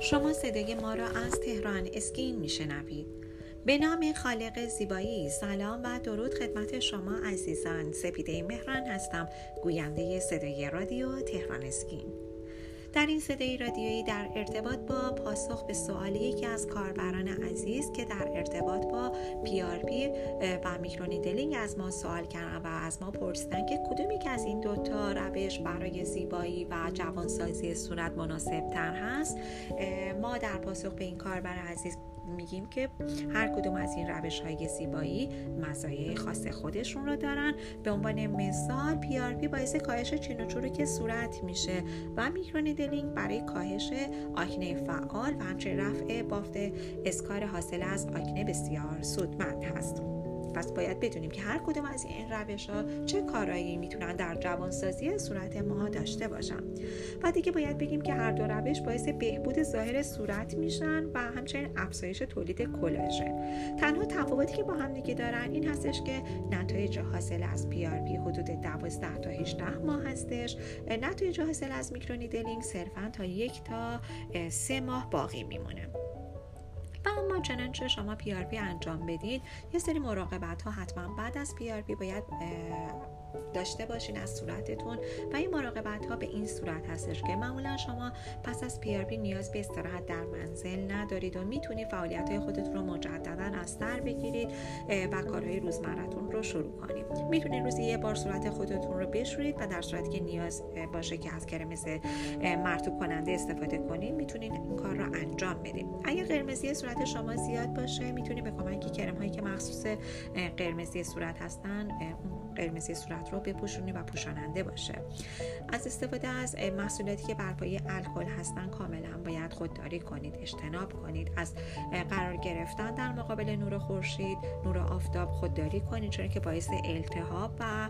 شما صدای ما را از تهران اسکین میشنوید. به نام خالق زیبایی سلام و درود خدمت شما عزیزان. سپیده مهران هستم. گوینده صدای رادیو تهران اسکین. در این صدای رادیویی در ارتباط با پاسخ به سوالی یکی از کاربران عزیز که در ارتباط با PRP و microneedling از ما سوال کردن و از ما پرسیدن که کدومی که از این دوتا روش برای زیبایی و جوانسازی صورت مناسب تر هست ما در پاسخ به این کاربر عزیز میگیم که هر کدوم از این روش های زیبایی مزایای خاص خودشون رو دارن. به عنوان مثال PRP باعث کاهش چین و چروک صورت میشه و microneedling برای کاهش آکنه فعال و همچنین رفع بافت scar حاصل از آکنه بسیار سودمند هست. پس باید بدونیم که هر کدوم از این روش ها چه کارایی می‌تونن در جوانسازی صورت ما داشته باشن. و دیگه باید بگیم که هر دو روش باعث بهبود ظاهر صورت میشن و همچنین افزایش تولید کلاژن. تنها تفاوتی که با هم دیگه دارن این هستش که نتایج حاصل از PRP حدود 12 تا 18 ماه هستش. نتایج حاصل از microneedling صرفا تا یک تا سه ماه باقی میمونه. اما چنانچه شما PRP انجام بدید یه سری مراقبت ها حتما بعد از PRP باید داشته باشین از صورتتون و این مراقبت ها به این صورت هستش که معمولا شما پس از پی آر پی نیاز به استراحت در منزل ندارید و می‌تونید فعالیت های خودتون رو مجددا از سر بگیرید و کارهای روزمرتون رو شروع کنید. می‌تونید روزی یه بار صورت خودتون رو بشورید و در صورتی که نیاز باشه که از کرم مرتوب کننده استفاده کنید می‌تونید این کار رو انجام بدید. اگر قرمزی صورت شما زیاد باشه می‌تونید به کمک کرم هایی که مخصوص قرمزی صورت هستن قرمزی صورت رو بپوشونی و پوشاننده باشه. از استفاده از محصولاتی که بر پایه الکل هستن کاملا باید خودداری کنید اجتناب کنید. از قرار گرفتن در مقابل نور خورشید نور آفتاب خودداری کنید چون که باعث التهاب و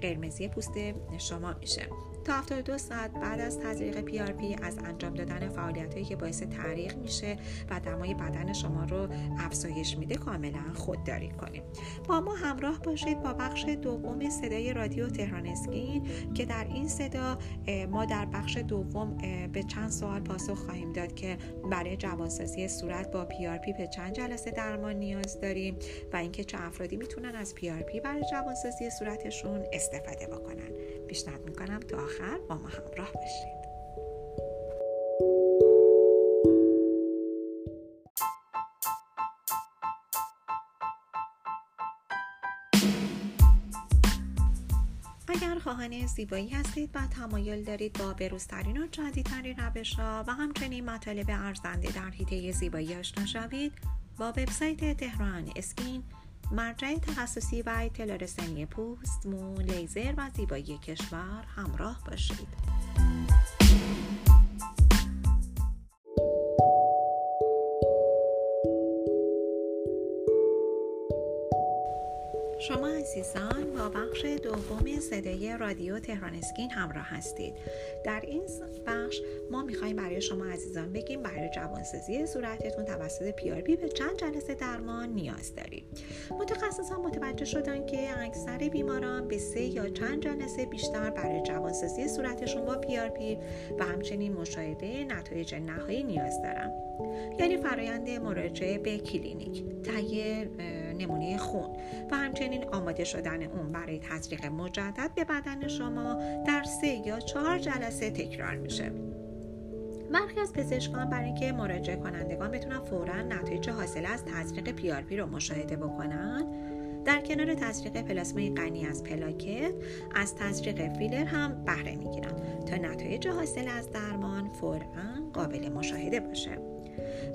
قرمزی پوست شما میشه. تا 72 ساعت بعد از تزریق پی آر پی از انجام دادن فعالیت که باعث تعریق میشه و دمای بدن شما رو افزایش میده کاملا خودداری کنید با ما همراه باشید با بخش دوم صدای رادیو تهران اسکین که در این صدا ما در بخش دوم به چند سوال پاسخ خواهیم داد که برای جوانسازی صورت با PRP به چند جلسه درمان نیاز داریم و اینکه چه افرادی می‌تونن از PRP برای جوانسازی صورتشون استفاده بکنن. پیشنهاد می‌کنم تا آخر با ما همراه باشید. اگر خواهان زیبایی هستید و تمایل دارید با بروزترین و جدیدترین روش ها و همچنین مطالب ارزنده در حیطه زیبایی آشنا شوید با وبسایت تهران اسکین مرجع تخصصی و اطلاع پوست، مو، لیزر و زیبایی کشور همراه باشید. شما عزیزان با بخش دوم صدای رادیو تهران اسکین همراه هستید. در این بخش ما می‌خوایم برای شما عزیزان بگیم برای جوانسازی صورتتون توسط PRP به چند جلسه درمان نیاز دارید متخصصان متوجه شدن که اکثر بیماران به سه یا چند جلسه بیشتر برای جوانسازی صورتشون با PRP و همچنین مشاهده نتایج نهایی نیاز دارن. یعنی فرایند مراجعه به کلینیک. تهیه نمونه خون و همچنین آماده شدن اون برای تزریق مجدد به بدن شما در سه یا چهار جلسه تکرار میشه. برخی از پزشکان برای اینکه مراجعه کنندگان بتونن فورا نتایج حاصل از تزریق پی رو مشاهده بکنن. در کنار تزریق پلاسمای غنی از پلاکت از تزریق فیلر هم بهره می‌گیرن تا نتایج حاصل از درمان فورا قابل مشاهده باشه.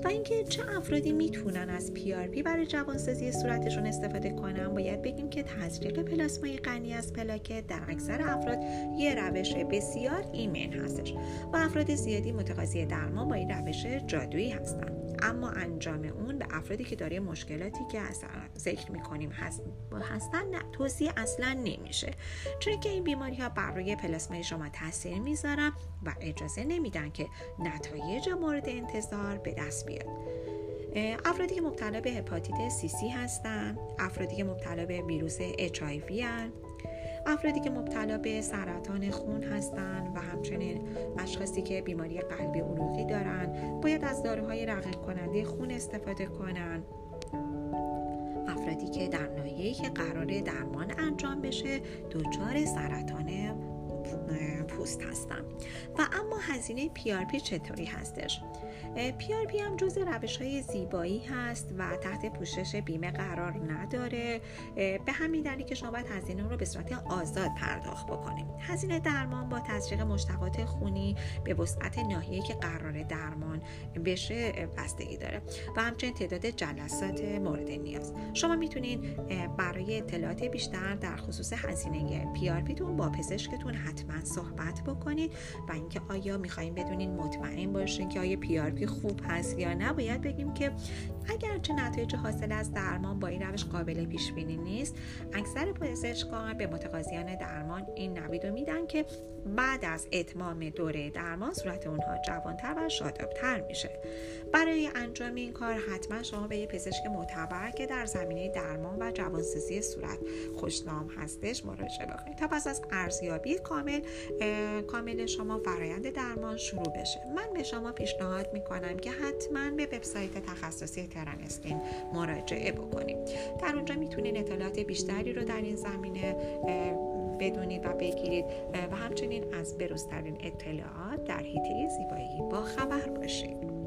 و اینکه چه افرادی می‌تونن از پی برای جوانسازی صورتشون استفاده کنن. باید بگیم که تزریق پلاسمای غنی از پلاکت در اکثر افراد یه روش بسیار ایمن هستش و افراد زیادی متقاضی درمان با این روش جادویی هستن. اما انجام اون به افرادی که داره مشکلاتی که اصلا ذکر می‌کنیم هست هستن نه توصیه اصلا نمیشه. چون که این بیماری ها بر روی پلاسمای شما تاثیر می‌ذارن و اجازه نمیدن که نتایج مورد انتظار به دست بیاد. افرادی که مبتلا به هپاتیت سی سی هستن افرادی که مبتلا به ویروس اچ افرادی که مبتلا به سرطان خون هستند و همچنین اشخاصی که بیماری قلبی عروقی دارند باید از داروهای رقیق کننده خون استفاده کنند افرادی که در ناحیه‌ای که قرار درمان انجام بشه دچار سرطان پوست هستم. و اما هزینه پی چطوری هستش؟ پی هم جز روش های زیبایی هست و تحت پوشش بیمه قرار نداره. به همین دلیل که شما باید هزینه رو به صورت آزاد پرداخت بکنیم. هزینه درمان با تزریق مشتقات خونی به وسعت ناحیه که قرار درمان بشه بستگی داره. و همچنین تعداد جلسات مورد نیاز. شما می‌تونید برای اطلاعات بیشتر در خصوص هزینه پی تون با پزشکتون حتما صحبت بکنید و اینکه آیا می‌خوایم بدونین مطمئن باشین که آیا پی خوب هست یا نه باید بگیم که اگرچه نتایج حاصل از درمان با این روش قابل پیش بینی نیست اکثر پزشکان به متقاضیان درمان این نوید رو میدن که بعد از اتمام دوره درمان صورت اونها جوانتر و شادابتر میشه. برای انجام این کار حتما شما به یه پزشک معتبر که در زمینه درمان و جوانسازی صورت خوشنام هستش مراجعه بکنید. تا پس از ارزیابی کامل کامل شما فرایند درمان شروع بشه. من به شما پیشنهاد می‌کنم که حتما به وبسایت تخصصی ترن اسکین مراجعه بکنید در اونجا می‌تونید اطلاعات بیشتری رو در این زمینه بدونید و بگیرید. و همچنین از بروزترین اطلاعات در حیطه زیبایی با خبر باشید.